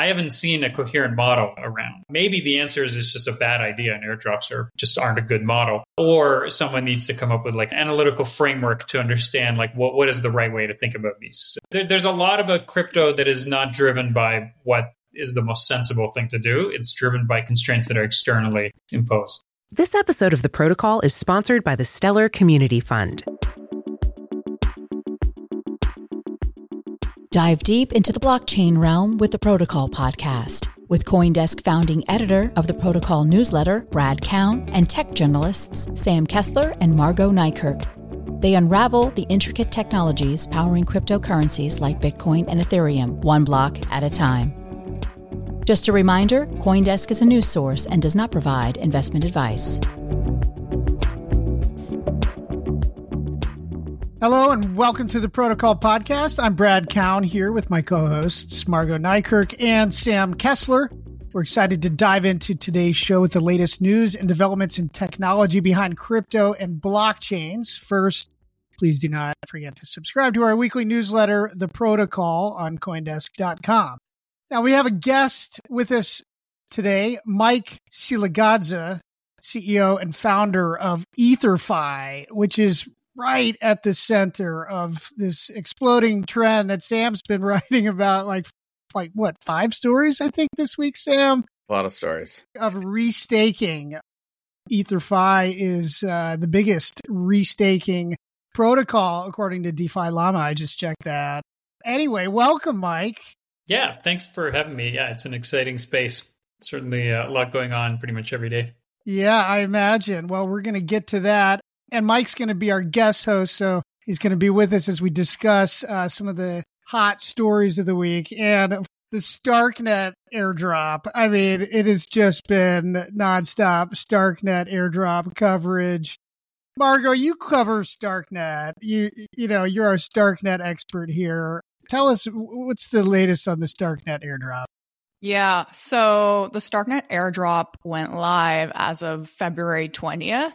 I haven't seen a coherent model around. Maybe the answer is it's just a bad idea and airdrops are just aren't a good model. Or someone needs to come up with like analytical framework to understand like what, what is the right way to think about these. There, there's a lot about crypto that is not driven by what is the most sensible thing to do. It's driven by constraints that are externally imposed. This episode of The Protocol is sponsored by the Stellar Community Fund. Dive deep into the blockchain realm with the Protocol podcast with Coindesk founding editor of the Protocol newsletter, Brad Keoun, and tech journalists Sam Kessler and Margaux Nijkerk. They unravel the intricate technologies powering cryptocurrencies like Bitcoin and Ethereum, one block at a time. Just a reminder Coindesk is a news source and does not provide investment advice. Hello and welcome to the Protocol Podcast. I'm Brad Keoun here with my co hosts, Margaux Nijkerk and Sam Kessler. We're excited to dive into today's show with the latest news and developments in technology behind crypto and blockchains. First, please do not forget to subscribe to our weekly newsletter, The Protocol, on Coindesk.com. Now, we have a guest with us today, Mike Silagadze, CEO and founder of EtherFi, which is right at the center of this exploding trend that Sam's been writing about like like what five stories I think this week Sam? A lot of stories. Of restaking. EtherFi is uh, the biggest restaking protocol according to DeFi Llama. I just checked that. Anyway welcome Mike. Yeah thanks for having me. Yeah it's an exciting space. Certainly uh, a lot going on pretty much every day. Yeah, I imagine. Well, we're going to get to that and Mike's going to be our guest host, so he's going to be with us as we discuss uh, some of the hot stories of the week and the Starknet airdrop. I mean, it has just been nonstop Starknet airdrop coverage. Margaux, you cover Starknet. You you know you're our Starknet expert here. Tell us what's the latest on the Starknet airdrop. Yeah, so the Starknet airdrop went live as of February 20th.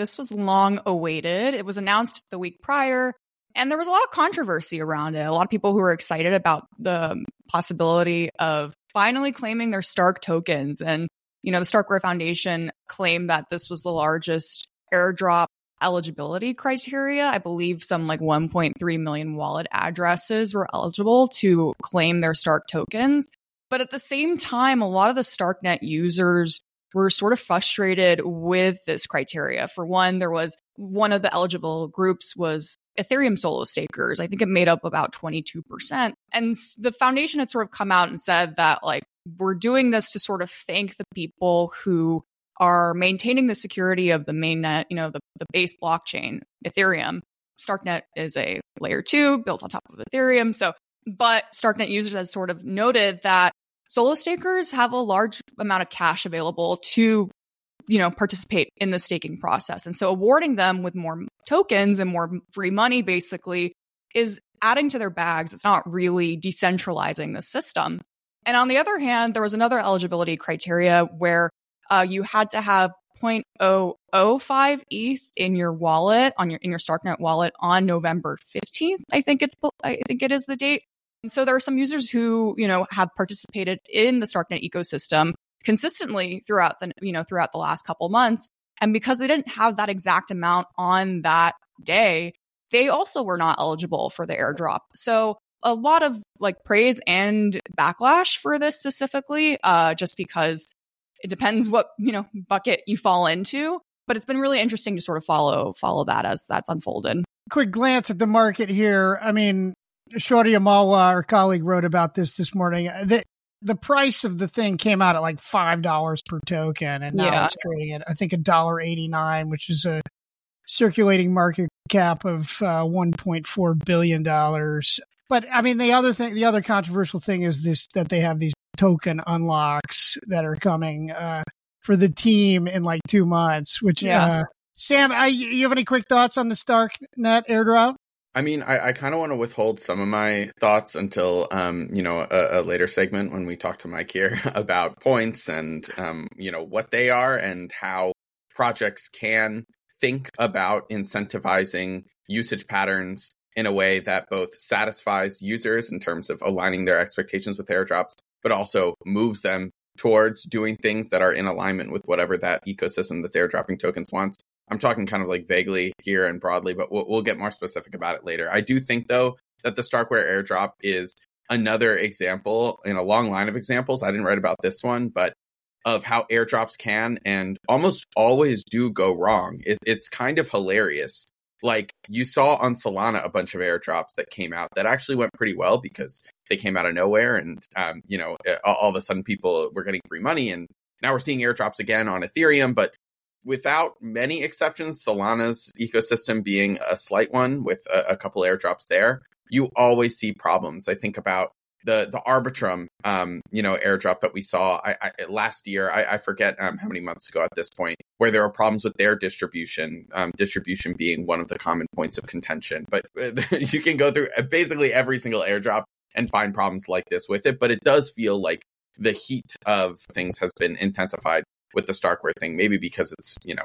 This was long awaited. It was announced the week prior, and there was a lot of controversy around it. A lot of people who were excited about the possibility of finally claiming their Stark tokens. And, you know, the Starkware Foundation claimed that this was the largest airdrop eligibility criteria. I believe some like 1.3 million wallet addresses were eligible to claim their Stark tokens. But at the same time, a lot of the Starknet users were sort of frustrated with this criteria. For one, there was one of the eligible groups was Ethereum solo stakers. I think it made up about 22%. And the foundation had sort of come out and said that like we're doing this to sort of thank the people who are maintaining the security of the mainnet, you know, the, the base blockchain, Ethereum. Starknet is a layer two built on top of Ethereum. So, but Starknet users has sort of noted that solo stakers have a large amount of cash available to you know participate in the staking process and so awarding them with more tokens and more free money basically is adding to their bags it's not really decentralizing the system and on the other hand there was another eligibility criteria where uh, you had to have 0.005 ETH in your wallet on your in your Starknet wallet on November 15th. I think it's I think it is the date. And so there are some users who, you know, have participated in the Starknet ecosystem consistently throughout the, you know, throughout the last couple months. And because they didn't have that exact amount on that day, they also were not eligible for the airdrop. So a lot of like praise and backlash for this specifically, uh, just because it depends what, you know, bucket you fall into. But it's been really interesting to sort of follow follow that as that's unfolded. Quick glance at the market here. I mean, Shaurya Malwa, our colleague, wrote about this this morning. The, the price of the thing came out at like five dollars per token, and now yeah. it's trading at I think a dollar eighty nine, which is a circulating market cap of uh, one point four billion dollars. But I mean, the other thing, the other controversial thing is this that they have these token unlocks that are coming uh, for the team in like two months. Which, yeah. uh, Sam, I, you have any quick thoughts on the Starknet airdrop? I mean, I, I kind of want to withhold some of my thoughts until, um, you know, a, a, later segment when we talk to Mike here about points and, um, you know, what they are and how projects can think about incentivizing usage patterns in a way that both satisfies users in terms of aligning their expectations with airdrops, but also moves them towards doing things that are in alignment with whatever that ecosystem that's airdropping tokens wants. I'm talking kind of like vaguely here and broadly, but we'll, we'll get more specific about it later. I do think though that the Starkware airdrop is another example in a long line of examples. I didn't write about this one, but of how airdrops can and almost always do go wrong. It, it's kind of hilarious. Like you saw on Solana a bunch of airdrops that came out that actually went pretty well because they came out of nowhere and um, you know all, all of a sudden people were getting free money and now we're seeing airdrops again on Ethereum, but without many exceptions, Solana's ecosystem being a slight one with a, a couple airdrops there, you always see problems. I think about the the Arbitrum, um, you know, airdrop that we saw I, I, last year. I, I forget um, how many months ago at this point, where there were problems with their distribution. Um, distribution being one of the common points of contention. But you can go through basically every single airdrop and find problems like this with it. But it does feel like the heat of things has been intensified with the Starkware thing. Maybe because it's you know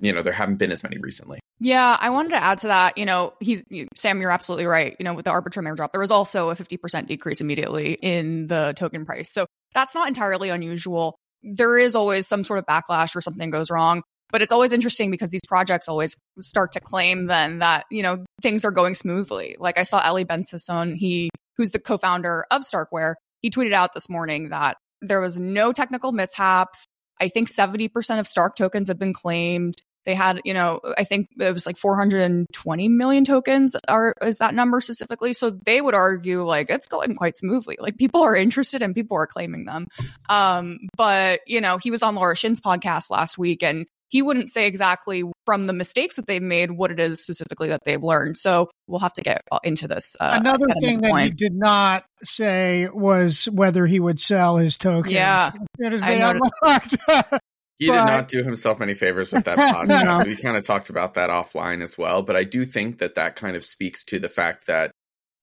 you know there haven't been as many recently. Yeah i wanted to add to that you know he's you, sam you're absolutely right you know with the arbitrum airdrop there was also a 50% decrease immediately in the token price. So that's not entirely unusual. There is always some sort of backlash or something goes wrong but it's always interesting because these projects always start to claim then that you know things are going smoothly. Like i saw Eli Ben-Sasson he who's the co-founder of starkware he tweeted out this morning that there was no technical mishaps I think 70% of Stark tokens have been claimed. They had, you know, I think it was like 420 million tokens are is that number specifically. So they would argue like it's going quite smoothly. Like people are interested and people are claiming them. Um, but you know, he was on Laura Shin's podcast last week and he wouldn't say exactly from the mistakes that they've made what it is specifically that they've learned. So we'll have to get into this. Uh, Another thing that he did not say was whether he would sell his token. Yeah, as they unlocked. He but, did not do himself any favors with that podcast. no. We kind of talked about that offline as well. But I do think that that kind of speaks to the fact that,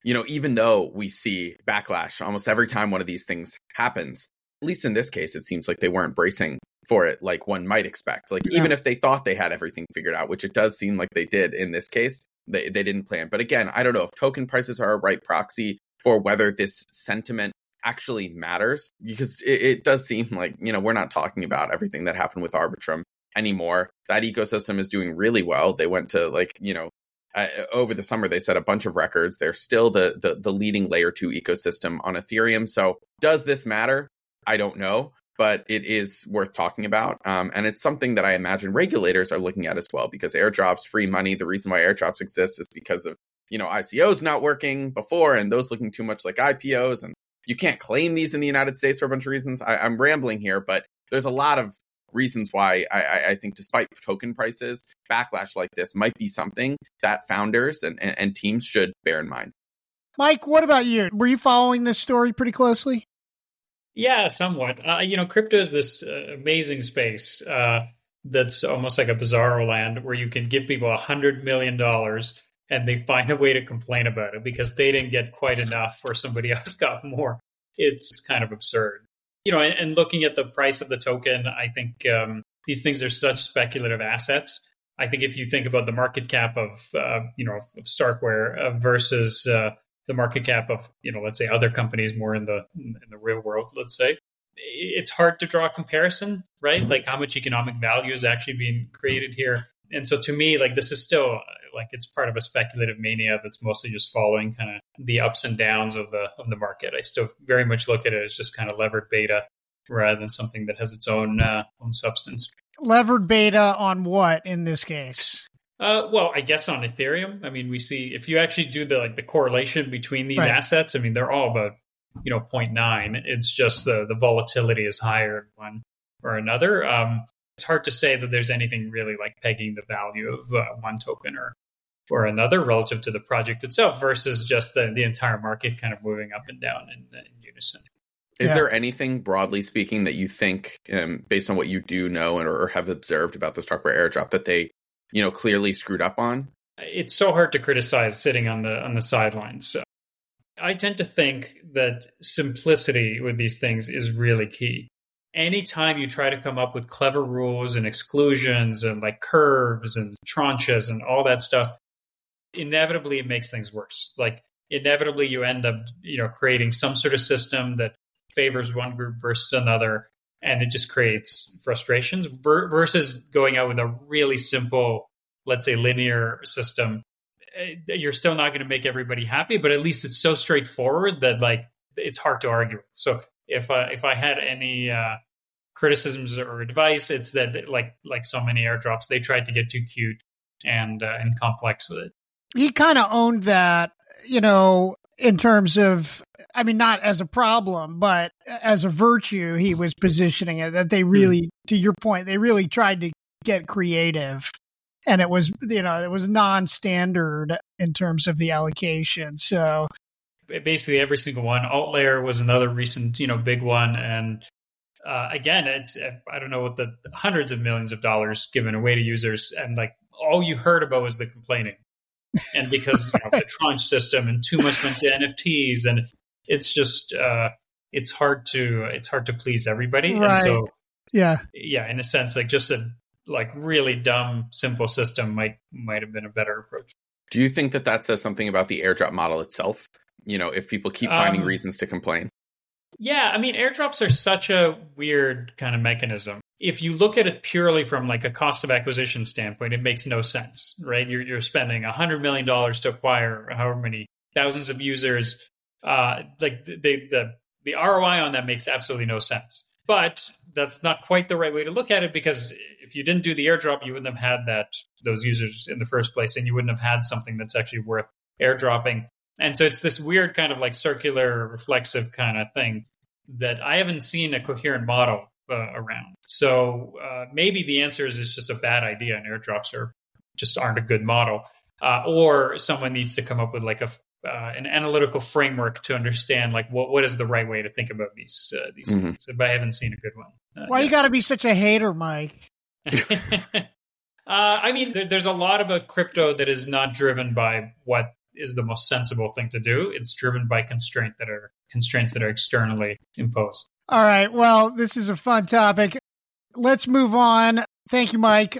you know, even though we see backlash almost every time one of these things happens, at least in this case, it seems like they weren't bracing for it like one might expect. Like yeah. even if they thought they had everything figured out, which it does seem like they did in this case, they, they didn't plan. But again, I don't know if token prices are a right proxy for whether this sentiment actually matters because it, it does seem like, you know, we're not talking about everything that happened with Arbitrum anymore. That ecosystem is doing really well. They went to like, you know, uh, over the summer they set a bunch of records. They're still the, the the leading layer 2 ecosystem on Ethereum. So, does this matter? I don't know but it is worth talking about. Um, and it's something that I imagine regulators are looking at as well because airdrops, free money, the reason why airdrops exist is because of, you know, ICOs not working before and those looking too much like IPOs. And you can't claim these in the United States for a bunch of reasons. I, am rambling here, but there's a lot of reasons why I, I, think despite token prices, backlash like this might be something that founders and, and, and teams should bear in mind. Mike, what about you? Were you following this story pretty closely? Yeah, somewhat. Uh, you know, crypto is this uh, amazing space uh, that's almost like a bizarro land where you can give people a hundred million dollars and they find a way to complain about it because they didn't get quite enough or somebody else got more. It's kind of absurd. You know, and, and looking at the price of the token, I think um, these things are such speculative assets. I think if you think about the market cap of, uh, you know, of Starkware uh, versus uh, the market cap of you know let's say other companies more in the in the real world let's say it's hard to draw a comparison right? Mm-hmm. like how much economic value is actually being created here? And so to me like this is still like it's part of a speculative mania that's mostly just following kind of the ups and downs of the of the market. I still very much look at it as just kind of levered beta rather than something that has its own uh, own substance. Levered beta on what in this case uh, well, I guess on Ethereum, I mean, we see if you actually do the like the correlation between these right. assets, I mean, they're all about you know 0.9. It's just the the volatility is higher in one or another. Um, it's hard to say that there's anything really like pegging the value of uh, one token or or another relative to the project itself versus just the the entire market kind of moving up and down in, in unison. Is yeah. there anything broadly speaking that you think, um, based on what you do know or, or have observed about the Starkware airdrop, that they you know clearly screwed up on. It's so hard to criticize sitting on the on the sidelines i tend to think that simplicity with these things is really key. Anytime you try to come up with clever rules and exclusions and like curves and tranches and all that stuff inevitably it makes things worse. Like inevitably you end up you know creating some sort of system that favors one group versus another, and it just creates frustrations ver- versus going out with a really simple, let's say, linear system. Eh, you're still not going to make everybody happy, but at least it's so straightforward that like it's hard to argue. So if uh, if I had any uh, criticisms or advice, it's that like like so many airdrops, they tried to get too cute and uh, and complex with it. He kind of owned that, you know, in terms of I mean not as a problem, but as a virtue he was positioning it that they hmm. really to your point, they really tried to get creative and it was you know, it was non-standard in terms of the allocation. So basically every single one. Altlayer was another recent, you know, big one and uh, again, it's I don't know what the hundreds of millions of dollars given away to users, and like all you heard about was the complaining and because you know, the tranche system and too much went to NFTs, and it's just uh, it's hard to it's hard to please everybody. Right. And so yeah, yeah, in a sense, like just a like really dumb simple system might might have been a better approach. Do you think that that says something about the airdrop model itself? You know, if people keep finding um, reasons to complain. Yeah, I mean, airdrops are such a weird kind of mechanism if you look at it purely from like a cost of acquisition standpoint, it makes no sense, right? You're, you're spending a hundred million dollars to acquire however many thousands of users. Uh, like the, the, the ROI on that makes absolutely no sense. But that's not quite the right way to look at it because if you didn't do the airdrop, you wouldn't have had that those users in the first place, and you wouldn't have had something that's actually worth airdropping. And so it's this weird kind of like circular reflexive kind of thing that I haven't seen a coherent model uh, around. So uh, maybe the answer is it's just a bad idea, and airdrops are just aren't a good model. Uh, or someone needs to come up with like a uh, an analytical framework to understand like what what is the right way to think about these uh, these mm-hmm. things. But I haven't seen a good one. Uh, Why yet. you got to be such a hater, Mike? I mean, there, there's a lot about crypto that is not driven by what is the most sensible thing to do. It's driven by constraint that are constraints that are externally imposed. All right. Well, this is a fun topic. Let's move on. Thank you, Mike.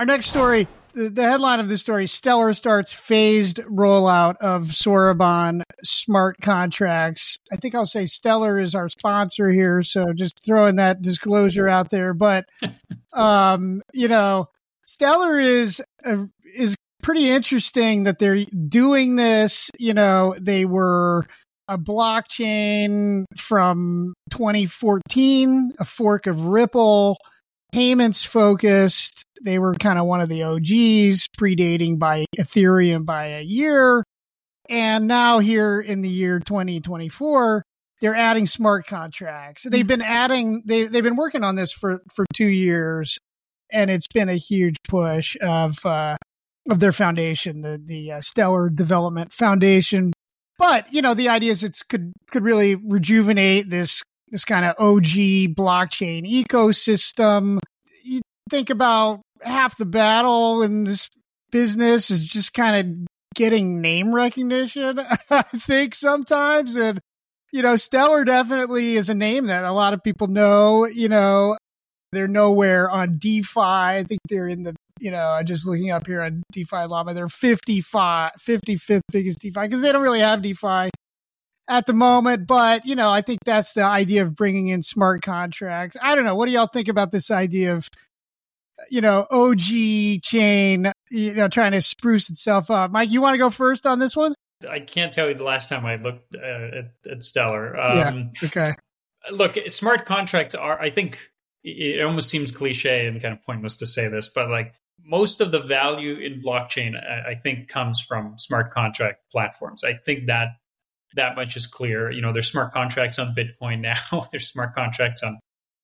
Our next story the, the headline of this story Stellar starts phased rollout of Soroban smart contracts. I think I'll say Stellar is our sponsor here. So just throwing that disclosure out there. But, um, you know, Stellar is, a, is pretty interesting that they're doing this. You know, they were a blockchain from 2014, a fork of Ripple, payments focused. They were kind of one of the OGs, predating by Ethereum by a year. And now here in the year 2024, they're adding smart contracts. They've been adding they they've been working on this for for 2 years and it's been a huge push of uh of their foundation, the the uh, Stellar Development Foundation but you know, the idea is it could could really rejuvenate this this kind of OG blockchain ecosystem. You think about half the battle in this business is just kind of getting name recognition. I think sometimes, and you know, Stellar definitely is a name that a lot of people know. You know, they're nowhere on DeFi. I think they're in the you know, I'm just looking up here on DeFi Llama, they're 55, 55th biggest DeFi because they don't really have DeFi at the moment. But, you know, I think that's the idea of bringing in smart contracts. I don't know. What do y'all think about this idea of, you know, OG chain, you know, trying to spruce itself up? Mike, you want to go first on this one? I can't tell you the last time I looked uh, at, at, Stellar. Um, yeah. Okay. Look, smart contracts are, I think, it almost seems cliche and kind of pointless to say this, but like most of the value in blockchain, I think, comes from smart contract platforms. I think that that much is clear. You know, there's smart contracts on Bitcoin now. there's smart contracts on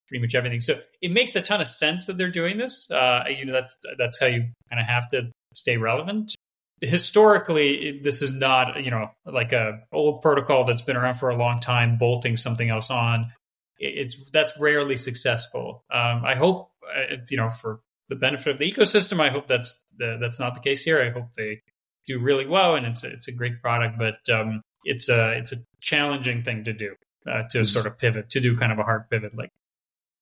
pretty much everything. So it makes a ton of sense that they're doing this. Uh, you know, that's that's how you kind of have to stay relevant. Historically, this is not you know like a old protocol that's been around for a long time, bolting something else on. It's that's rarely successful. Um, I hope uh, you know for the benefit of the ecosystem. I hope that's the, that's not the case here. I hope they do really well, and it's a, it's a great product, but um, it's a it's a challenging thing to do uh, to sort of pivot to do kind of a hard pivot like.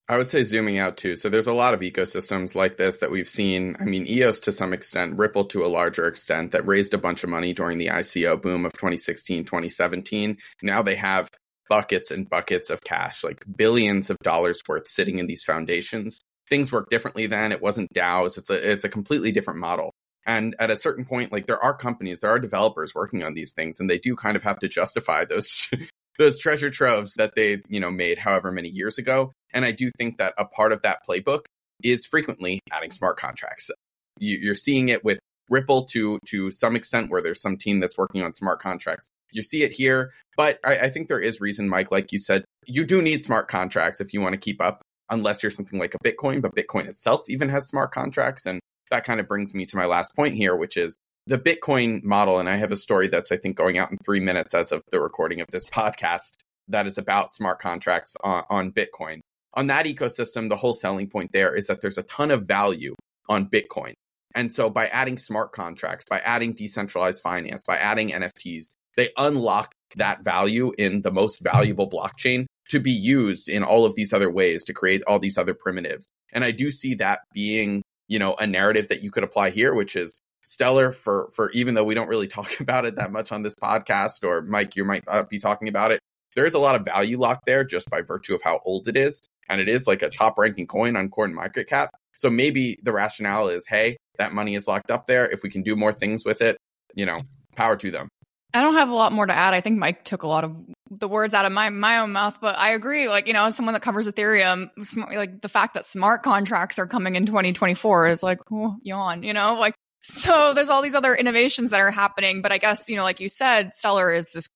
I would say zooming out too. So there's a lot of ecosystems like this that we've seen. I mean, EOS to some extent, Ripple to a larger extent, that raised a bunch of money during the ICO boom of 2016, 2017. Now they have buckets and buckets of cash, like billions of dollars worth sitting in these foundations. Things work differently then. It wasn't DAOs. It's a it's a completely different model. And at a certain point, like there are companies, there are developers working on these things, and they do kind of have to justify those those treasure troves that they, you know, made however many years ago. And I do think that a part of that playbook is frequently adding smart contracts. You, are seeing it with Ripple to to some extent, where there's some team that's working on smart contracts. You see it here, but I, I think there is reason, Mike, like you said, you do need smart contracts if you want to keep up, unless you're something like a Bitcoin. But Bitcoin itself even has smart contracts, and that kind of brings me to my last point here, which is the Bitcoin model. And I have a story that's, I think, going out in three minutes as of the recording of this podcast that is about smart contracts on, on Bitcoin. On that ecosystem, the whole selling point there is that there's a ton of value on Bitcoin. And so by adding smart contracts, by adding decentralized finance, by adding NFTs, they unlock that value in the most valuable blockchain to be used in all of these other ways to create all these other primitives. And I do see that being you know, a narrative that you could apply here, which is stellar for for even though we don't really talk about it that much on this podcast, or Mike, you might not be talking about it. There is a lot of value locked there just by virtue of how old it is, and it is like a top ranking coin on Coin Market Cap. So maybe the rationale is, hey, that money is locked up there. If we can do more things with it, you know, power to them. I don't have a lot more to add. I think Mike took a lot of the words out of my my own mouth, but I agree. Like you know, as someone that covers Ethereum, like the fact that smart contracts are coming in 2024 is like oh, yawn. You know, like so there's all these other innovations that are happening. But I guess you know, like you said, Stellar is this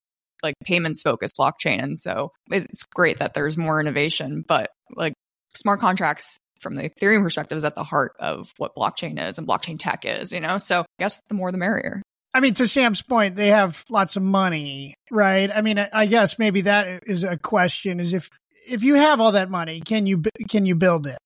like payments focused blockchain, and so it's great that there's more innovation. But like smart contracts from the Ethereum perspective is at the heart of what blockchain is and blockchain tech is. You know, so I guess the more the merrier. I mean, to Sam's point, they have lots of money, right? I mean, I guess maybe that is a question: is if if you have all that money, can you can you build it?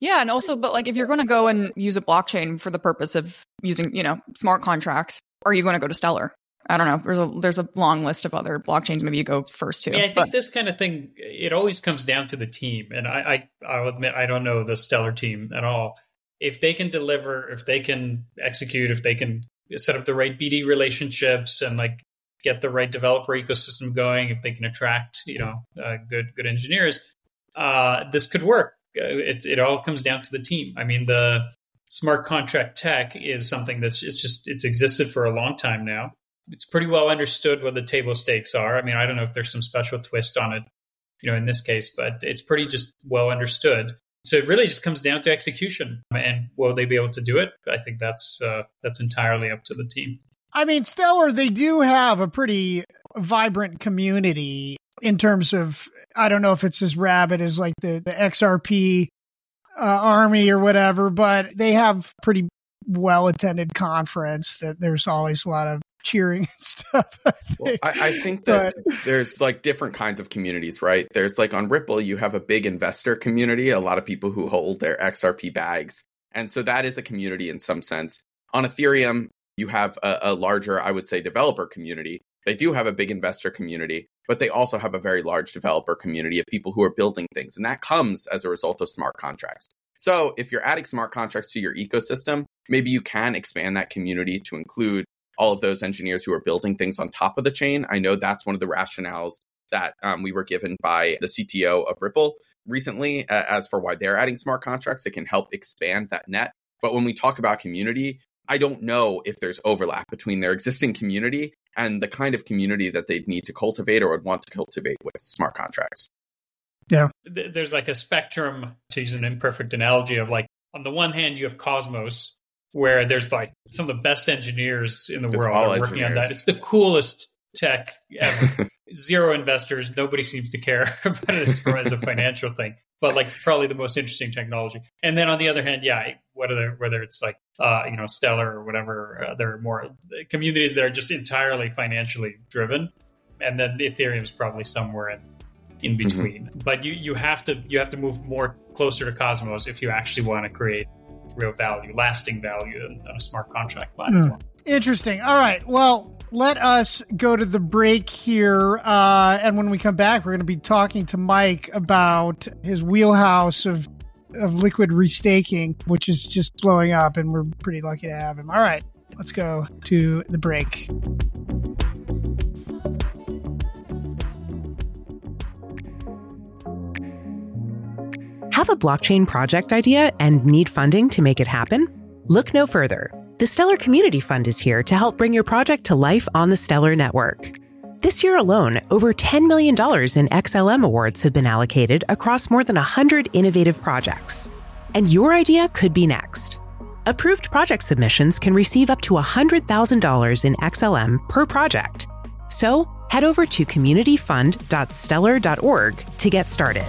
Yeah, and also, but like if you're going to go and use a blockchain for the purpose of using, you know, smart contracts, are you going to go to Stellar? I don't know. There's a there's a long list of other blockchains. Maybe you go first too. Yeah, I think but. this kind of thing it always comes down to the team, and I, I I'll admit I don't know the Stellar team at all. If they can deliver, if they can execute, if they can set up the right BD relationships and like get the right developer ecosystem going, if they can attract you know uh, good good engineers, uh, this could work. Uh, it it all comes down to the team. I mean the smart contract tech is something that's it's just it's existed for a long time now. It's pretty well understood what the table stakes are. I mean, I don't know if there's some special twist on it, you know, in this case, but it's pretty just well understood. So it really just comes down to execution, and will they be able to do it? I think that's uh, that's entirely up to the team. I mean, Stellar, they do have a pretty vibrant community in terms of I don't know if it's as rabid as like the, the XRP uh, army or whatever, but they have pretty well attended conference that there's always a lot of cheering and stuff. I think, well, I, I think that but, there's like different kinds of communities, right? There's like on Ripple, you have a big investor community, a lot of people who hold their XRP bags. And so that is a community in some sense. On Ethereum, you have a, a larger, I would say, developer community. They do have a big investor community, but they also have a very large developer community of people who are building things. And that comes as a result of smart contracts. So if you're adding smart contracts to your ecosystem, maybe you can expand that community to include all of those engineers who are building things on top of the chain. I know that's one of the rationales that um, we were given by the CTO of Ripple recently uh, as for why they're adding smart contracts. It can help expand that net. But when we talk about community, I don't know if there's overlap between their existing community and the kind of community that they'd need to cultivate or would want to cultivate with smart contracts. Yeah. There's like a spectrum, to use an imperfect analogy, of like, on the one hand, you have Cosmos, where there's like some of the best engineers in the it's world are working on that. It's the coolest tech ever. Zero investors. Nobody seems to care about it as, as a financial thing, but like probably the most interesting technology. And then on the other hand, yeah, whether whether it's like uh, you know Stellar or whatever, uh, there are more communities that are just entirely financially driven, and then Ethereum is probably somewhere in in mm-hmm. between. Mm-hmm. But you you have to you have to move more closer to Cosmos if you actually want to create real value, lasting value on a smart contract platform. Mm. Interesting. All right. Well, let us go to the break here. Uh, and when we come back, we're going to be talking to Mike about his wheelhouse of of liquid restaking, which is just blowing up, and we're pretty lucky to have him. All right, let's go to the break. Have a blockchain project idea and need funding to make it happen? Look no further. The Stellar Community Fund is here to help bring your project to life on the Stellar Network. This year alone, over $10 million in XLM awards have been allocated across more than 100 innovative projects. And your idea could be next. Approved project submissions can receive up to $100,000 in XLM per project. So head over to communityfund.stellar.org to get started.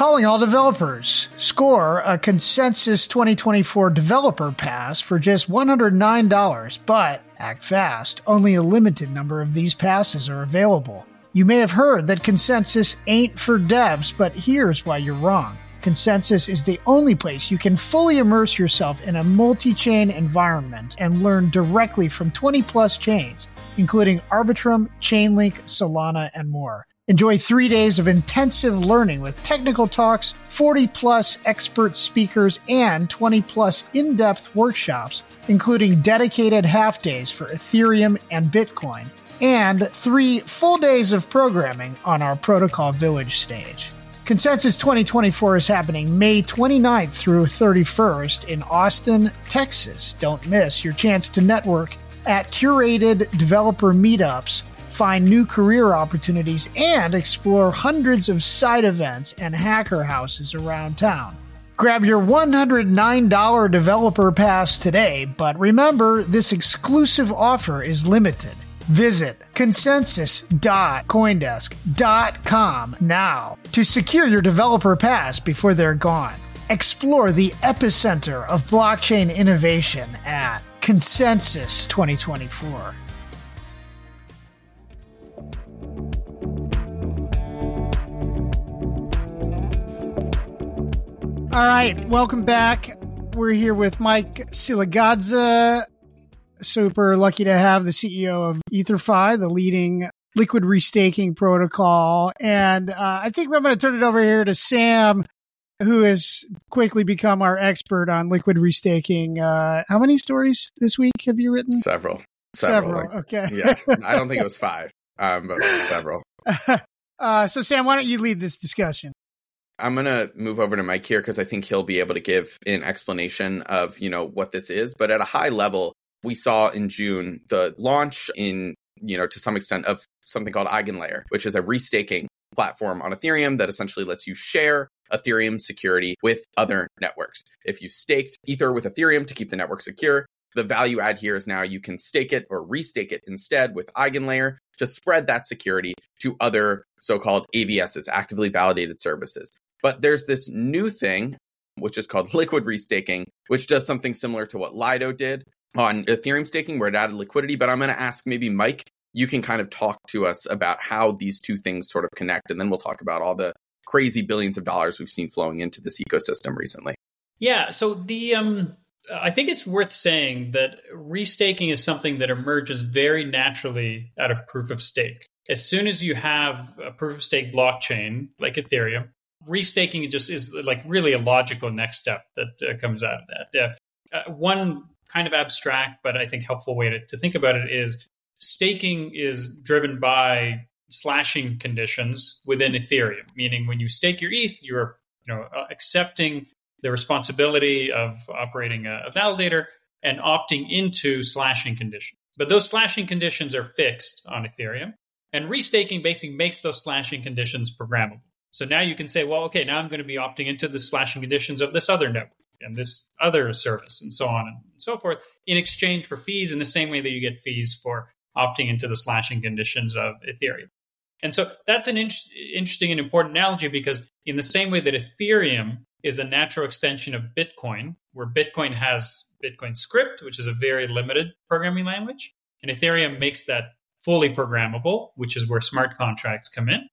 Calling all developers. Score a Consensus 2024 Developer Pass for just $109, but act fast. Only a limited number of these passes are available. You may have heard that Consensus ain't for devs, but here's why you're wrong. Consensus is the only place you can fully immerse yourself in a multi chain environment and learn directly from 20 plus chains, including Arbitrum, Chainlink, Solana, and more. Enjoy three days of intensive learning with technical talks, 40 plus expert speakers, and 20 plus in depth workshops, including dedicated half days for Ethereum and Bitcoin, and three full days of programming on our Protocol Village stage. Consensus 2024 is happening May 29th through 31st in Austin, Texas. Don't miss your chance to network at curated developer meetups find new career opportunities, and explore hundreds of side events and hacker houses around town. Grab your $109 developer pass today, but remember this exclusive offer is limited. Visit consensus.coindesk.com now to secure your developer pass before they're gone. Explore the epicenter of blockchain innovation at Consensus 2024. All right, welcome back. We're here with Mike Silagadze. Super lucky to have the CEO of EtherFi, the leading liquid restaking protocol. And uh, I think I'm going to turn it over here to Sam, who has quickly become our expert on liquid restaking. Uh, how many stories this week have you written? Several. Several. several. Okay. yeah. I don't think it was five, um, but several. Uh, so, Sam, why don't you lead this discussion? I'm going to move over to Mike here because I think he'll be able to give an explanation of, you know, what this is. But at a high level, we saw in June the launch in, you know, to some extent of something called EigenLayer, which is a restaking platform on Ethereum that essentially lets you share Ethereum security with other networks. If you staked Ether with Ethereum to keep the network secure, the value add here is now you can stake it or restake it instead with EigenLayer to spread that security to other so called AVSs, actively validated services. But there's this new thing, which is called liquid restaking, which does something similar to what Lido did on Ethereum staking, where it added liquidity. But I'm going to ask maybe Mike, you can kind of talk to us about how these two things sort of connect. And then we'll talk about all the crazy billions of dollars we've seen flowing into this ecosystem recently. Yeah. So the, um, I think it's worth saying that restaking is something that emerges very naturally out of proof of stake. As soon as you have a proof of stake blockchain like Ethereum, restaking just is like really a logical next step that uh, comes out of that. Uh, one kind of abstract, but I think helpful way to, to think about it is staking is driven by slashing conditions within Ethereum, meaning when you stake your ETH, you're you know uh, accepting the responsibility of operating a, a validator and opting into slashing conditions. But those slashing conditions are fixed on Ethereum, and restaking basically makes those slashing conditions programmable. So now you can say, well, okay, now I'm going to be opting into the slashing conditions of this other network and this other service and so on and so forth in exchange for fees in the same way that you get fees for opting into the slashing conditions of Ethereum. And so that's an in- interesting and important analogy because in the same way that Ethereum is a natural extension of Bitcoin, where Bitcoin has Bitcoin script, which is a very limited programming language, and Ethereum makes that fully programmable, which is where smart contracts come in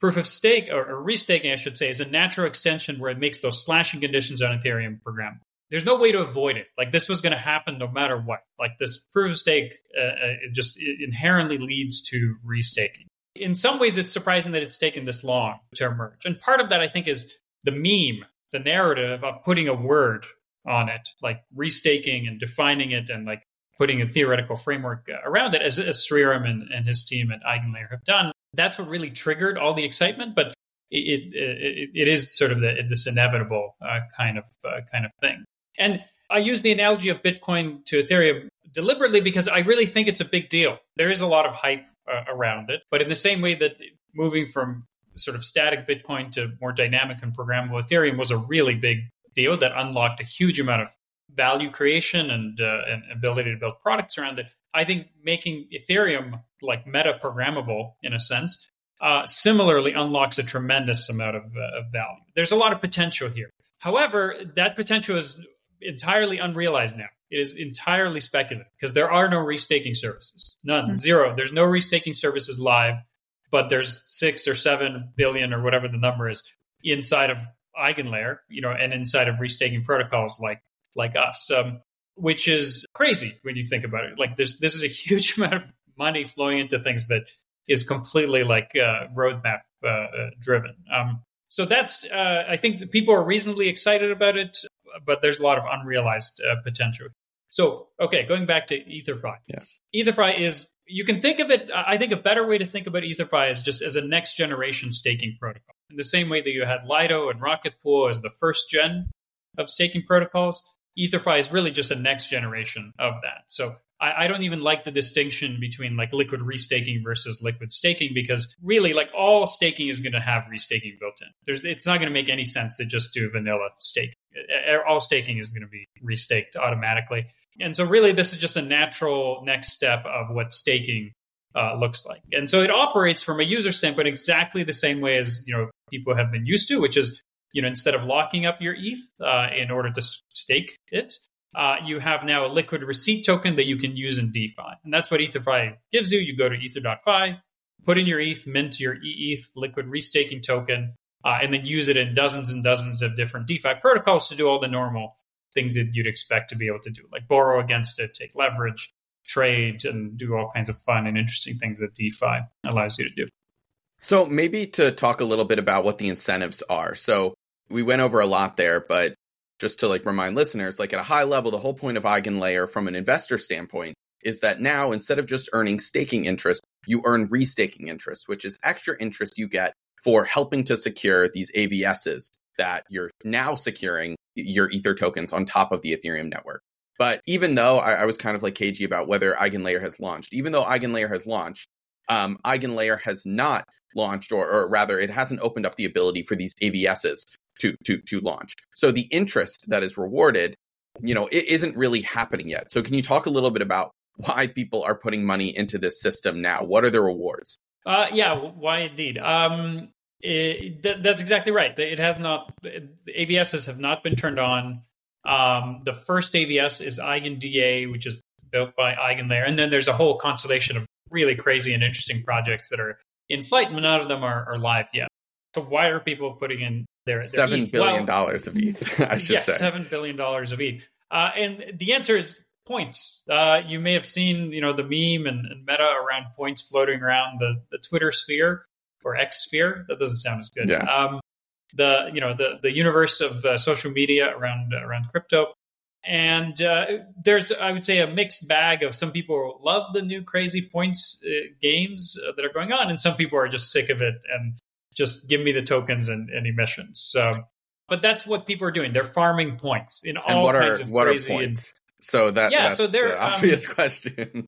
proof of stake or, or, restaking, I should say, is a natural extension where it makes those slashing conditions on Ethereum programmable. There's no way to avoid it. Like this was going to happen no matter what. Like this proof of stake uh, uh, it just it inherently leads to restaking. In some ways, it's surprising that it's taken this long to emerge. And part of that, I think, is the meme, the narrative of putting a word on it, like restaking and defining it and like putting a theoretical framework around it, as, as Sreeram and, and his team at Eigenlayer have done. That's what really triggered all the excitement, but it, it, it is sort of the, this inevitable uh, kind of uh, kind of thing. And I use the analogy of Bitcoin to Ethereum deliberately because I really think it's a big deal. There is a lot of hype uh, around it, but in the same way that moving from sort of static Bitcoin to more dynamic and programmable Ethereum was a really big deal that unlocked a huge amount of value creation and, uh, and ability to build products around it. I think making Ethereum like meta programmable in a sense uh, similarly unlocks a tremendous amount of, uh, of value. There's a lot of potential here. However, that potential is entirely unrealized now. It is entirely speculative because there are no restaking services. None. Mm-hmm. Zero. There's no restaking services live, but there's six or seven billion or whatever the number is inside of Eigenlayer, you know, and inside of restaking protocols like like us, um, which is crazy when you think about it. Like this, this is a huge amount of money flowing into things that is completely like uh, roadmap uh, uh driven. Um, so that's uh, I think people are reasonably excited about it, but there's a lot of unrealized uh, potential. So okay, going back to EtherFi. Yeah. EtherFi is you can think of it. I think a better way to think about EtherFi is just as a next generation staking protocol. In the same way that you had Lido and Rocket Pool as the first gen of staking protocols, EtherFi is really just a next generation of that. So I, I, don't even like the distinction between like liquid restaking versus liquid staking because really like all staking is going to have restaking built in. There's, it's not going to make any sense to just do vanilla stake. All staking is going to be restaked automatically. And so really this is just a natural next step of what staking uh, looks like. And so it operates from a user standpoint exactly the same way as, you know, people have been used to, which is, you know, instead of locking up your ETH uh, in order to stake it, uh, you have now a liquid receipt token that you can use in DeFi. And that's what EtherFi gives you. You go to ether.fi, put in your ETH, mint your ETH liquid restaking token, uh, and then use it in dozens and dozens of different DeFi protocols to do all the normal things that you'd expect to be able to do, like borrow against it, take leverage, trade, and do all kinds of fun and interesting things that DeFi allows you to do. So maybe to talk a little bit about what the incentives are. So we went over a lot there, but just to like remind listeners, like at a high level, the whole point of Eigenlayer from an investor standpoint is that now instead of just earning staking interest, you earn restaking interest, which is extra interest you get for helping to secure these AVSs that you're now securing your Ether tokens on top of the Ethereum network. But even though I, I was kind of like cagey about whether Eigenlayer has launched, even though Eigenlayer has launched, um, Eigenlayer has not launched, or, or rather, it hasn't opened up the ability for these AVSs to to to launch. So the interest that is rewarded, you know, it isn't really happening yet. So can you talk a little bit about why people are putting money into this system now? What are the rewards? Uh, yeah, why indeed? Um, it, th- that's exactly right. It has not. The AVSs have not been turned on. Um, the first AVS is EigenDA, which is built by Eigenlayer, and then there's a whole constellation of really crazy and interesting projects that are in flight, but none of them are, are live yet. So why are people putting in their, their seven ETH? billion dollars well, of ETH? I should yes, say seven billion dollars of ETH. Uh, and the answer is points. Uh, you may have seen, you know, the meme and, and, meta around points floating around the, the Twitter sphere or X sphere. That doesn't sound as good. Yeah. Um, the you know the the universe of uh, social media around uh, around crypto. And uh, there's, I would say, a mixed bag of some people love the new crazy points uh, games that are going on, and some people are just sick of it and just give me the tokens and, and emissions. So, but that's what people are doing. They're farming points in all what kinds are, of what crazy. Are points? And, so that yeah, so they're the obvious um, question.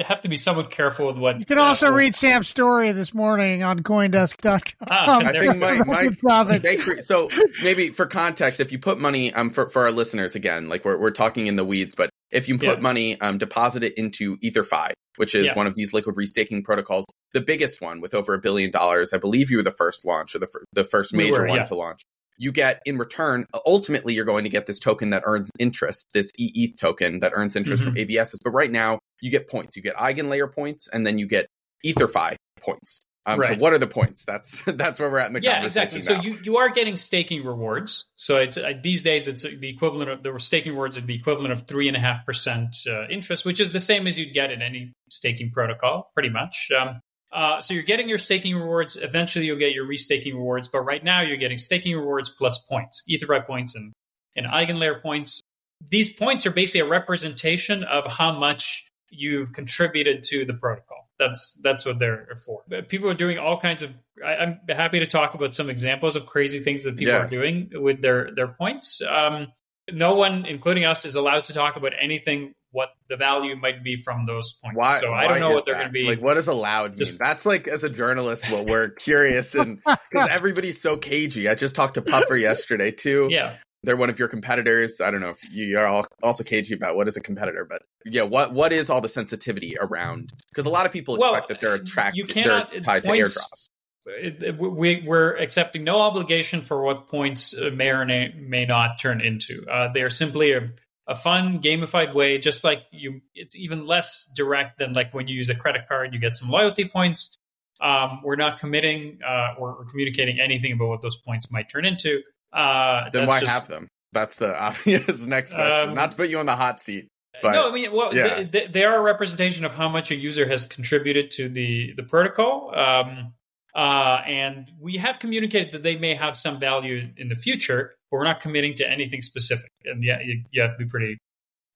They have to be somewhat careful with what. You can also uh, read Sam's story this morning on CoinDesk.com. Ah, I think my, my they, so maybe for context, if you put money um for, for our listeners again, like we're we're talking in the weeds, but if you put yeah. money um deposit it into EtherFi, which is yeah. one of these liquid restaking protocols, the biggest one with over a billion dollars. I believe you were the first launch or the, fir- the first major we were, one yeah. to launch. You get in return, ultimately, you're going to get this token that earns interest, this EETH token that earns interest mm-hmm. from AVSs. But right now, you get points. You get Eigenlayer points, and then you get EtherFi points. Um, right. So what are the points? That's that's where we're at in the yeah, conversation. exactly. Now. So you, you are getting staking rewards. So it's uh, these days it's the equivalent of the staking rewards are the equivalent of three and a half percent uh, interest, which is the same as you'd get in any staking protocol, pretty much. Um, uh, so you're getting your staking rewards. Eventually, you'll get your restaking rewards. But right now, you're getting staking rewards plus points, EtherFi points, and and Eigenlayer points. these points are basically a representation of how much you've contributed to the protocol. That's that's what they're for. People are doing all kinds of. I, am happy to talk about some examples of crazy things that people yeah. are doing with their their points. Um, no one, including us, is allowed to talk about anything what the value might be from those points. Why, so I don't know what they're going to be. Like, what does allowed just, mean? That's like, as a journalist, what we're curious and because everybody's so cagey. I just talked to Puffer yesterday too. Yeah, they're one of your competitors. I don't know if you are all also cagey about what is a competitor, but yeah, what what is all the sensitivity around? Because a lot of people expect well, that they're attracted, you cannot, they're tied points, to airdrops. We, we're accepting no obligation for what points uh, may or may not turn into. Uh, they are simply a, a fun gamified way, just like you. It's even less direct than like when you use a credit card, you get some loyalty points. Um, we're not committing uh, or, or communicating anything about what those points might turn into. Uh, then why just, have them? That's the obvious next question. Um, Not to put you on the hot seat. But, no, I mean, well, yeah. they, they, are a representation of how much a user has contributed to the the protocol. Um, uh, and we have communicated that they may have some value in the future, but we're not committing to anything specific. And yeah, you, you have to be pretty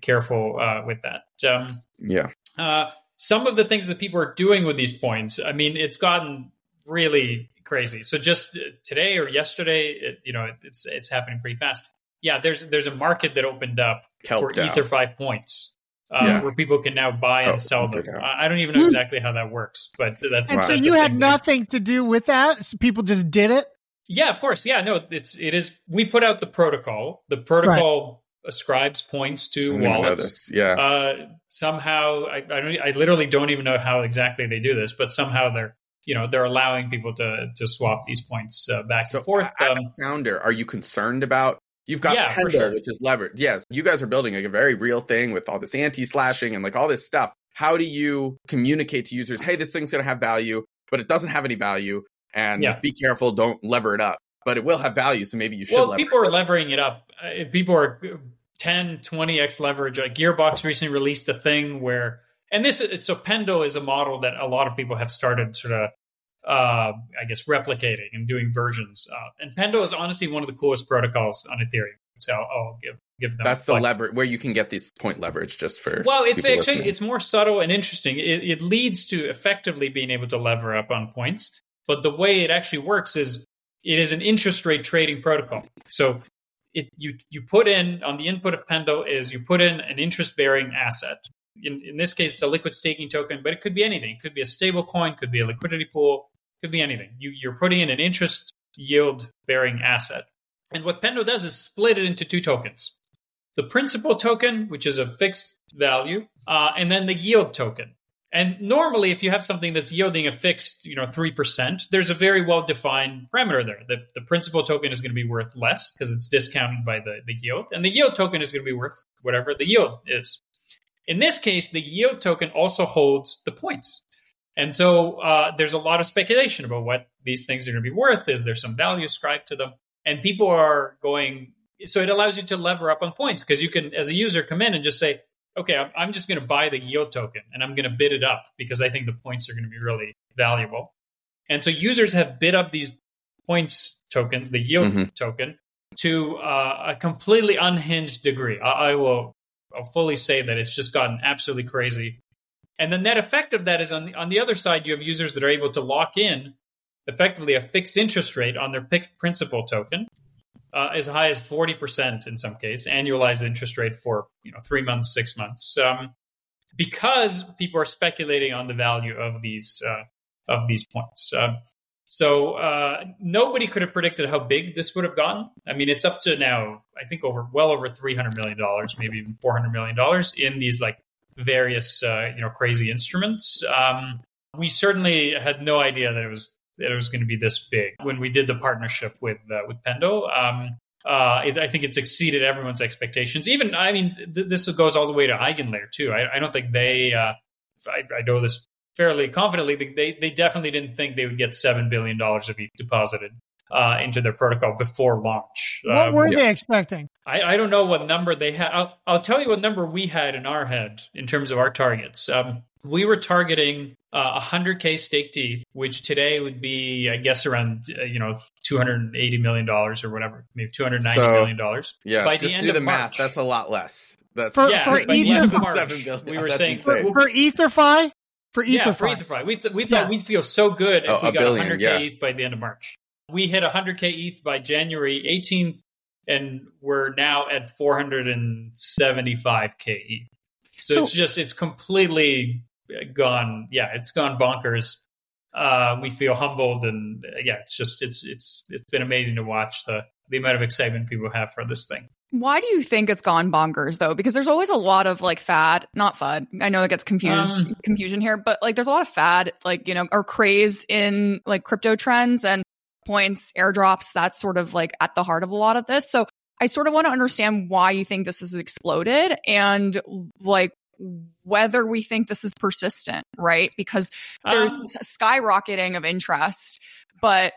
careful uh, with that. Um, yeah. Uh, some of the things that people are doing with these points, I mean, it's gotten really crazy. So just today or yesterday, it, you know, it's it's happening pretty fast. Yeah, there's there's a market that opened up for EtherFi points. Uh, yeah. Where people can now buy and oh, sell them. I don't even know hmm. exactly how that works, but that's. And so you had nothing to do with that. So people just did it. Yeah, of course. Yeah, no, it's it is. We put out the protocol. The protocol right. ascribes points to wallets. Yeah. Uh, somehow, I, I don't. I literally don't even know how exactly they do this, but somehow they're you know they're allowing people to to swap these points uh, back so and forth. Um, founder, are you concerned about? You've got yeah, Pendle, sure. which is levered. Yes, you guys are building like a very real thing with all this anti-slashing and like all this stuff. How do you communicate to users, hey, this thing's going to have value, but it doesn't have any value, and yeah. be careful, don't lever it up. But it will have value, so maybe you should. Well, people are levering it up. Uh, people are 10, 20x leverage. Uh, Gearbox recently released a thing where and this so Pendle is a model that a lot of people have started sort of uh, I guess replicating and doing versions. Uh, and Pendle is honestly one of the coolest protocols on Ethereum. So I'll, give give them. That's the lever where you can get these point leverage just for. Well, it's actually listening. it's more subtle and interesting. It, it leads to effectively being able to lever up on points, but the way it actually works is it is an interest rate trading protocol. So it you you put in on the input of Pendle is you put in an interest bearing asset in, in this case, it's a liquid staking token, but it could be anything. It could be a stable coin, could be a liquidity pool, could be anything. You, you're putting in an interest yield bearing asset. And what Pendle does is split it into two tokens the principal token, which is a fixed value, uh, and then the yield token. And normally, if you have something that's yielding a fixed, you know, three percent, there's a very well defined parameter there. The, the principal token is going to be worth less because it's discounted by the, the yield, and the yield token is going to be worth whatever the yield is. In this case, the yield token also holds the points. And so uh, there's a lot of speculation about what these things are going to be worth. Is there some value ascribed to them? And people are going, so it allows you to lever up on points because you can, as a user, come in and just say, okay, I'm just going to buy the yield token and I'm going to bid it up because I think the points are going to be really valuable. And so users have bid up these points tokens, the yield mm-hmm. token, to uh, a completely unhinged degree. I, I will I'll fully say that it's just gotten absolutely crazy. And the net effect of that is on the, on the other side, you have users that are able to lock in effectively a fixed interest rate on their principal token, uh, as high as 40% in some case, annualized interest rate for you know three months, six months, um, because people are speculating on the value of these uh, of these points. Uh, so nobody could have predicted how big this would have gotten. I mean, it's up to now, I think over well over three hundred million dollars, maybe even four hundred million dollars in these like various uh, you know crazy instruments. Um, we certainly had no idea that it was that it was going to be this big when we did the partnership with uh, with Pendle. Um, uh, it, I think it's exceeded everyone's expectations. Even I mean, th- this goes all the way to Eigenlayer too. I, I don't think they. Uh, I, I, know this fairly confidently they, they definitely didn't think they would get $7 billion of ETH deposited uh, into their protocol before launch. What were yeah. they expecting? I, I, don't know what number they had. I'll, I'll, tell you what number we had in our head in terms of our targets. Um, we were targeting uh, 100k staked ETH, which today would be, I guess, around uh, you know 280 million dollars or whatever, maybe 290 So, million dollars. Yeah, by just the end do of the March. math. That's a lot less. That's For- yeah, for by the end of March, Seven billion. we were That's saying insane. For EtherFi? For EtherFi. Yeah, for EtherFi. We, th- we thought Yeah. we'd feel so good if Oh, we got billion, 100k yeah. ETH by the end of March. We hit 100k ETH by January 18th, and we're now at 475 KE. So, So- it's just it's completely gone. Yeah, it's gone bonkers. Uh, we feel humbled, and yeah, it's just it's it's it's been amazing to watch the the amount of excitement people have for this thing. Why do you think it's gone bonkers though? Because there's always a lot of like fad, not fud. I know it gets confused, Um, confusion here, but like there's a lot of fad, like, you know, or craze in like crypto trends and points, airdrops. That's sort of like at the heart of a lot of this. So I sort of want to understand why you think this has exploded and like whether we think this is persistent, right? Because there's Um, skyrocketing of interest, but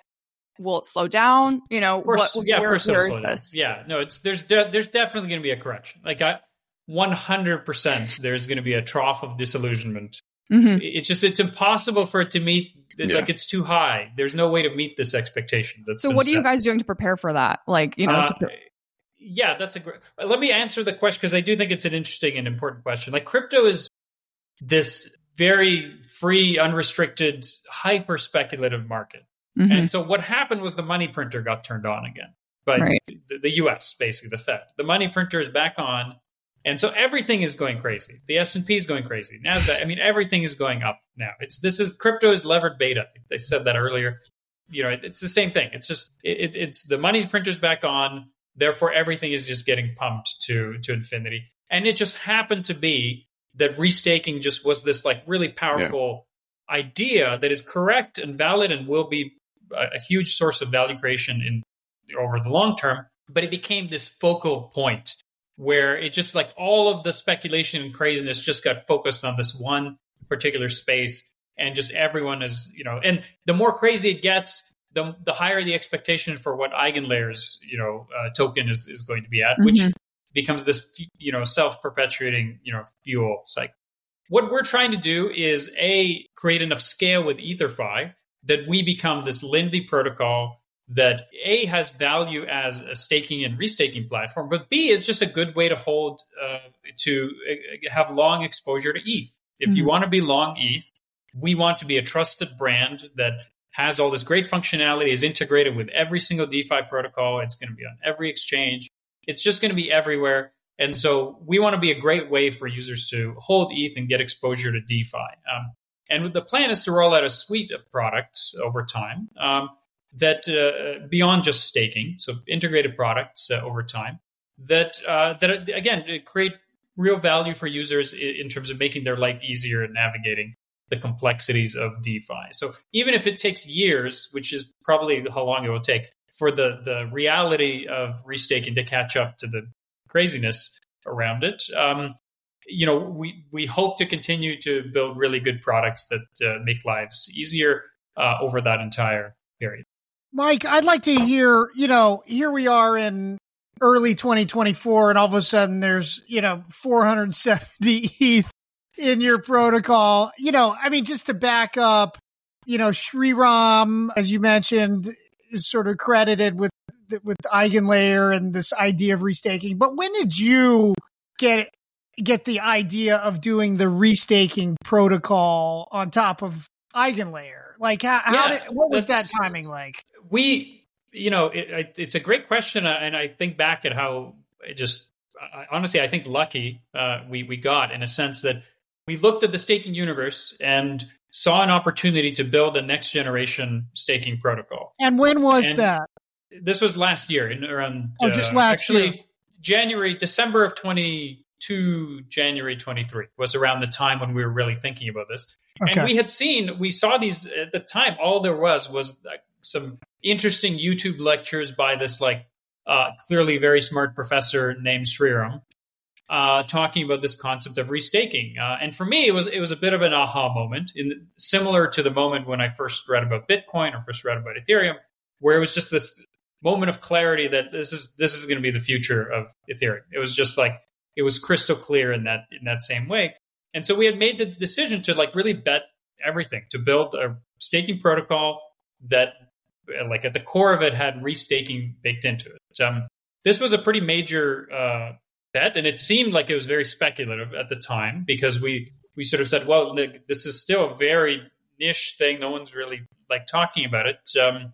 will it slow down? You know, course, what, yeah, where- where is down. Yeah, no, it's there's de- there's definitely going to be a correction. Like I, one hundred percent, there's going to be a trough of disillusionment. Mhm. It's just it's impossible for it to meet. Yeah. Like it's too high. There's no way to meet this expectation. That's So been what are you guys doing to prepare for that? Like, you know, Uh, to, yeah, that's a great. Let me answer the question because I do think it's an interesting and important question. Like crypto is this very free, unrestricted, hyper speculative market. Mhm. And so what happened was the money printer got turned on again by Right. the, the U.S. basically the Fed. The money printer is back on, and so everything is going crazy. The S and P is going crazy. Nasdaq. I mean, everything is going up now. It's this is crypto is levered beta. They said that earlier. You know, it's the same thing. It's just it, it- it's the money printer's back on. Therefore, everything is just getting pumped to to infinity. And it just happened to be that restaking just was this like really powerful idea that is correct and valid and will be a, a huge source of value creation in over the long term. But it became this focal point where it just like all of the speculation and craziness just got focused on this one particular space, and just everyone is you know, and the more crazy it gets. The, the higher the expectation for what eigenlayers you know uh, token is, is going to be at, which Mhm. becomes this you know self perpetuating you know fuel cycle. What we're trying to do is a create enough scale with EtherFi that we become this Lindy protocol that a has value as a staking and restaking platform, but b is just a good way to hold uh, to uh, have long exposure to ETH. If you Mhm. want to be long ETH, we want to be a trusted brand that has all this great functionality, is integrated with every single DeFi protocol. It's going to be on every exchange. It's just going to be everywhere. And so we want to be a great way for users to hold ETH and get exposure to DeFi. Um, and the plan is to roll out a suite of products over time um, that uh, beyond just staking, so integrated products uh, over time that uh, that again create real value for users in, terms of making their life easier and navigating the complexities of DeFi. So even if it takes years, which is probably how long it will take for the the reality of restaking to catch up to the craziness around it, um, you know, we we hope to continue to build really good products that uh, make lives easier uh, over that entire period. Mike, I'd like to hear, you know, here we are in early 2024 and all of a sudden there's, you know, 470 ETH in your protocol. You know, I mean, just to back up, you know, Sreeram, as you mentioned, is sort of credited with with Eigenlayer and this idea of restaking. But when did you get get the idea of doing the restaking protocol on top of Eigenlayer? Like, how, how did, what was that timing like? We you know it, it, it's a great question uh, and i think back at how it just I, honestly i think lucky uh, we we got in a sense that we looked at the staking universe and saw an opportunity to build a next generation staking protocol And when was And- that? this was last year in around Oh, just uh, last actually year. january december of 22 january 23 was around the time when we were really thinking about this Okay. and we had seen we saw these at the time all there was was some interesting youtube lectures by this like uh, clearly very smart professor named Sreeram uh, talking about this concept of restaking. Uh, and for me it was it was a bit of an aha moment in similar to the moment when i first read about bitcoin or first read about ethereum where it was just this moment of clarity that this is this is going to be the future of ethereum. It was just like it was crystal clear in that in that same way. And so we had made the decision to like really bet everything to build a staking protocol that like at the core of it had restaking baked into it. Um, this was a pretty major uh, bet, and it seemed like it was very speculative at the time because we we sort of said, well, this is still a very niche thing. No one's really like talking about it. Um,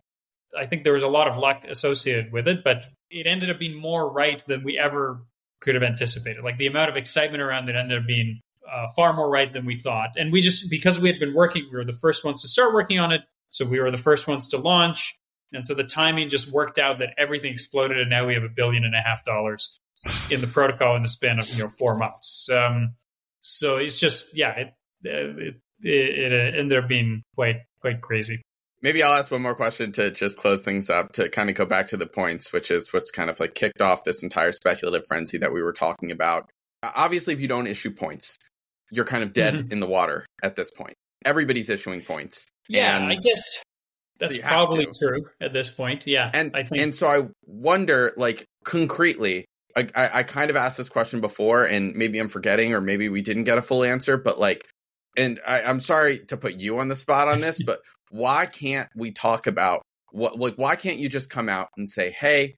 I think there was a lot of luck associated with it, but it ended up being more right than we ever could have anticipated. Like the amount of excitement around it ended up being uh, far more right than we thought. And we just, because we had been working, we were the first ones to start working on it. So we were the first ones to launch. And so the timing just worked out that everything exploded. And now we have a billion and a half dollars in the protocol in the span of, you know, four months. Um, so it's just, yeah, it, it, it, it ended up being quite, quite crazy. Maybe I'll ask one more question to just close things up to kind of go back to the points, which is what's kind of like kicked off this entire speculative frenzy that we were talking about. Obviously, if you don't issue points, you're kind of dead mm-hmm. in the water at this point. Everybody's issuing points. Yeah, I guess that's so probably true at this point. Yeah, and I think, and so I wonder, like concretely, I, I, I kind of asked this question before, and maybe I'm forgetting, or maybe we didn't get a full answer, but like, and I, I'm sorry to put you on the spot on this, but why can't we talk about what like why can't you just come out and say, hey,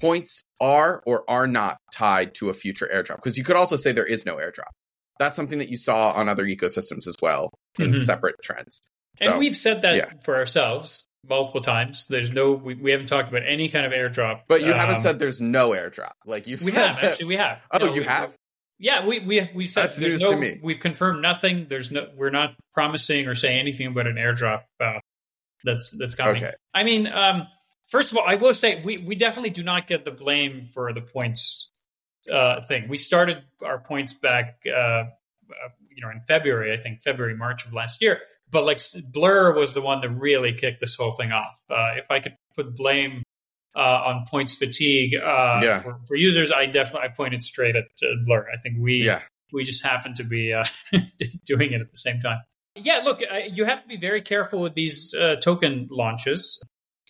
points are or are not tied to a future airdrop? Because you could also say there is no airdrop. That's something that you saw on other ecosystems as well in mm-hmm. separate trends. So, and we've said that yeah. for ourselves multiple times. There's no, we, we, haven't talked about any kind of airdrop. But you um, haven't said there's no airdrop. Like you've we have that, actually. We have. Oh, you we, have. Yeah, we we we said That's there's no. We've confirmed nothing. There's no. We're not promising or saying anything about an airdrop uh, that's that's coming. Okay. I mean, um, first of all, I will say we we definitely do not get the blame for the points uh, thing. We started our points back, uh, uh you know, in February. I think February March of last year. But like Blur was the one that really kicked this whole thing off. Uh, if I could put blame uh, on points fatigue uh, yeah. for, for, users, I definitely I pointed straight at Blur. I think we yeah. we just happened to be uh, doing it at the same time. Yeah, look, uh, you have to be very careful with these uh, token launches.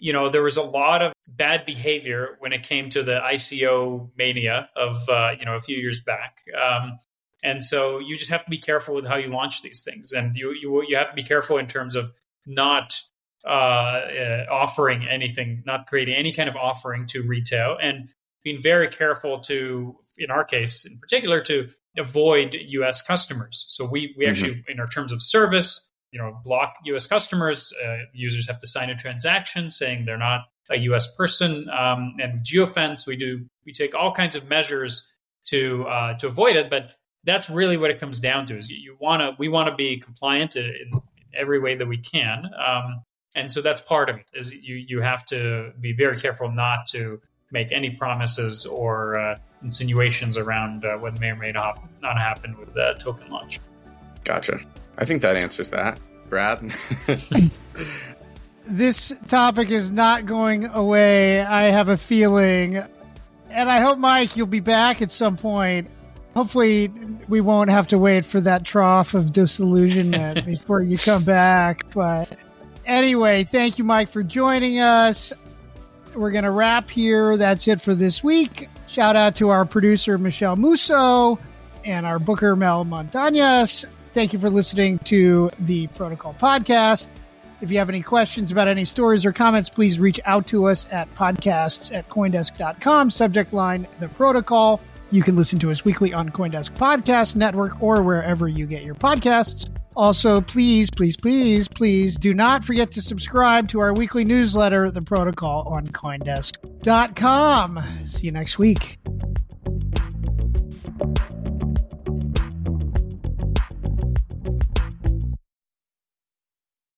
You know, there was a lot of bad behavior when it came to the ICO mania of you know a few years back. Um, and so you just have to be careful with how you launch these things, and you you you have to be careful in terms of not uh, uh, offering anything, not creating any kind of offering to retail, and being very careful to, in our case in particular, to avoid U.S. customers. So we we actually, mm-hmm. in our terms of service, you know, block U.S. customers. Uh, users have to sign a transaction saying they're not a U.S. person, um, and geofence. We do we take all kinds of measures to uh, to avoid it, but that's really what it comes down to. Is you, you want to we want to be compliant in, in, every way that we can. Um, and so that's part of it is you you have to be very careful not to make any promises or uh, insinuations around uh, what may or may not not happen with the token launch. Gotcha. I think that answers that, Brad. this topic is not going away. I have a feeling, and I hope Mike, you'll be back at some point. Hopefully, we won't have to wait for that trough of disillusionment before you come back. But Anyway, thank you, Mike, for joining us. We're going to wrap here. That's it for this week. Shout out to our producer, Michelle Musso, and our booker, Mel Montañas. Thank you for listening to the Protocol Podcast. If you have any questions about any stories or comments, please reach out to us at podcasts at coindesk.com, subject line The Protocol. You can listen to us weekly on Coindesk Podcast Network or wherever you get your podcasts. Also, please, please, please, please do not forget to subscribe to our weekly newsletter, The Protocol, on Coindesk.com. See you next week.